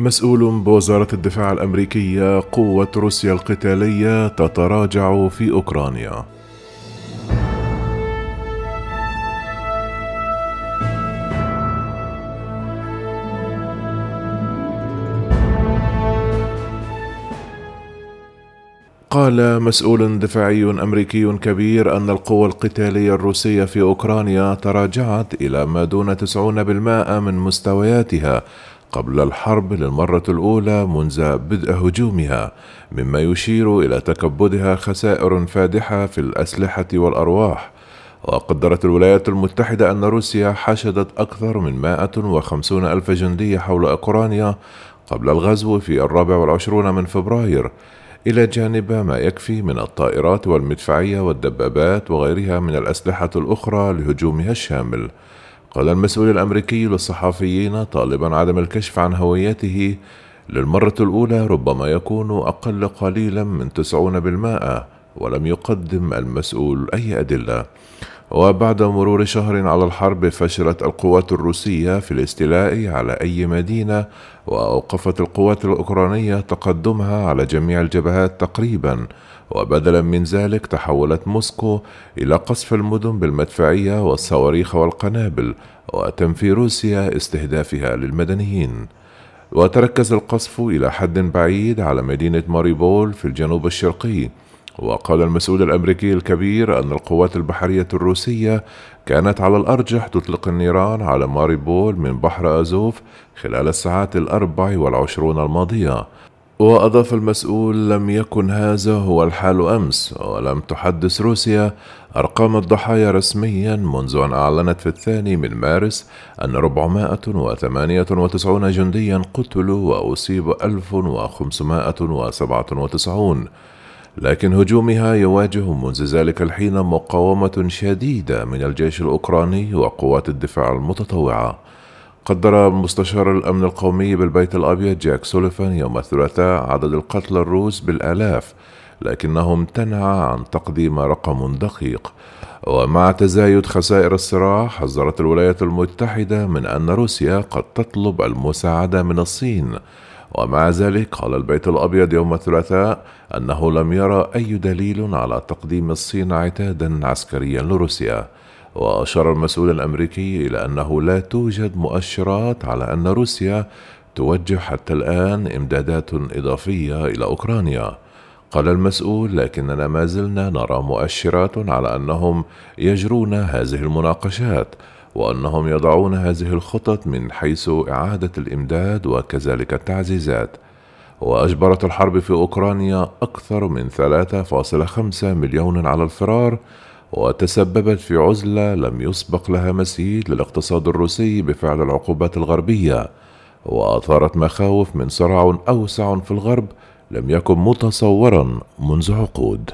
مسؤول بوزارة الدفاع الأمريكية قوة روسيا القتالية تتراجع في أوكرانيا. قال مسؤول دفاعي أمريكي كبير أن القوى القتالية الروسية في أوكرانيا تراجعت إلى ما دون 90% من مستوياتها قبل الحرب للمرة الأولى منذ بدء هجومها مما يشير إلى تكبدها خسائر فادحة في الأسلحة والأرواح وقدرت الولايات المتحدة أن روسيا حشدت أكثر من 150 ألف جندي حول أوكرانيا قبل الغزو في الرابع والعشرون من فبراير إلى جانب ما يكفي من الطائرات والمدفعية والدبابات وغيرها من الأسلحة الأخرى لهجومها الشامل. قال المسؤول الأمريكي للصحفيين طالبا عدم الكشف عن هويته للمرة الأولى ربما يكون أقل قليلا من تسعون بالمائة ولم يقدم المسؤول أي أدلة. وبعد مرور شهر على الحرب فشلت القوات الروسية في الاستيلاء على أي مدينة وأوقفت القوات الأوكرانية تقدمها على جميع الجبهات تقريبا. وبدلا من ذلك تحولت موسكو إلى قصف المدن بالمدفعية والصواريخ والقنابل وتنفي روسيا استهدافها للمدنيين. وتركز القصف إلى حد بعيد على مدينة ماريبول في الجنوب الشرقي. وقال المسؤول الأمريكي الكبير أن القوات البحرية الروسية كانت على الأرجح تطلق النيران على ماريبول من بحر أزوف خلال الساعات الأربع والعشرون الماضية. وأضاف المسؤول لم يكن هذا هو الحال أمس ولم تحدث روسيا أرقام الضحايا رسميا منذ أن أعلنت في الثاني من مارس أن 498 جنديا قتلوا وأصيب 1597 لكن هجومها يواجه منذ ذلك الحين مقاومة شديدة من الجيش الأوكراني وقوات الدفاع المتطوعة. قدر مستشار الأمن القومي بالبيت الأبيض جاك سوليفان يوم الثلاثاء عدد القتلى الروس بالآلاف لكنه امتنع عن تقديم رقم دقيق. ومع تزايد خسائر الصراع حذرت الولايات المتحدة من أن روسيا قد تطلب المساعدة من الصين. ومع ذلك قال البيت الأبيض يوم الثلاثاء أنه لم يرى أي دليل على تقديم الصين عتادا عسكريا لروسيا. وأشار المسؤول الأمريكي إلى أنه لا توجد مؤشرات على أن روسيا توجه حتى الآن إمدادات إضافية إلى أوكرانيا. قال المسؤول لكننا ما زلنا نرى مؤشرات على أنهم يجرون هذه المناقشات وأنهم يضعون هذه الخطط من حيث إعادة الإمداد وكذلك التعزيزات. وأجبرت الحرب في أوكرانيا أكثر من 3.5 مليون على الفرار وتسببت في عزلة لم يسبق لها مثيل للاقتصاد الروسي بفعل العقوبات الغربية وأثارت مخاوف من صراع أوسع في الغرب لم يكن متصورا منذ عقود.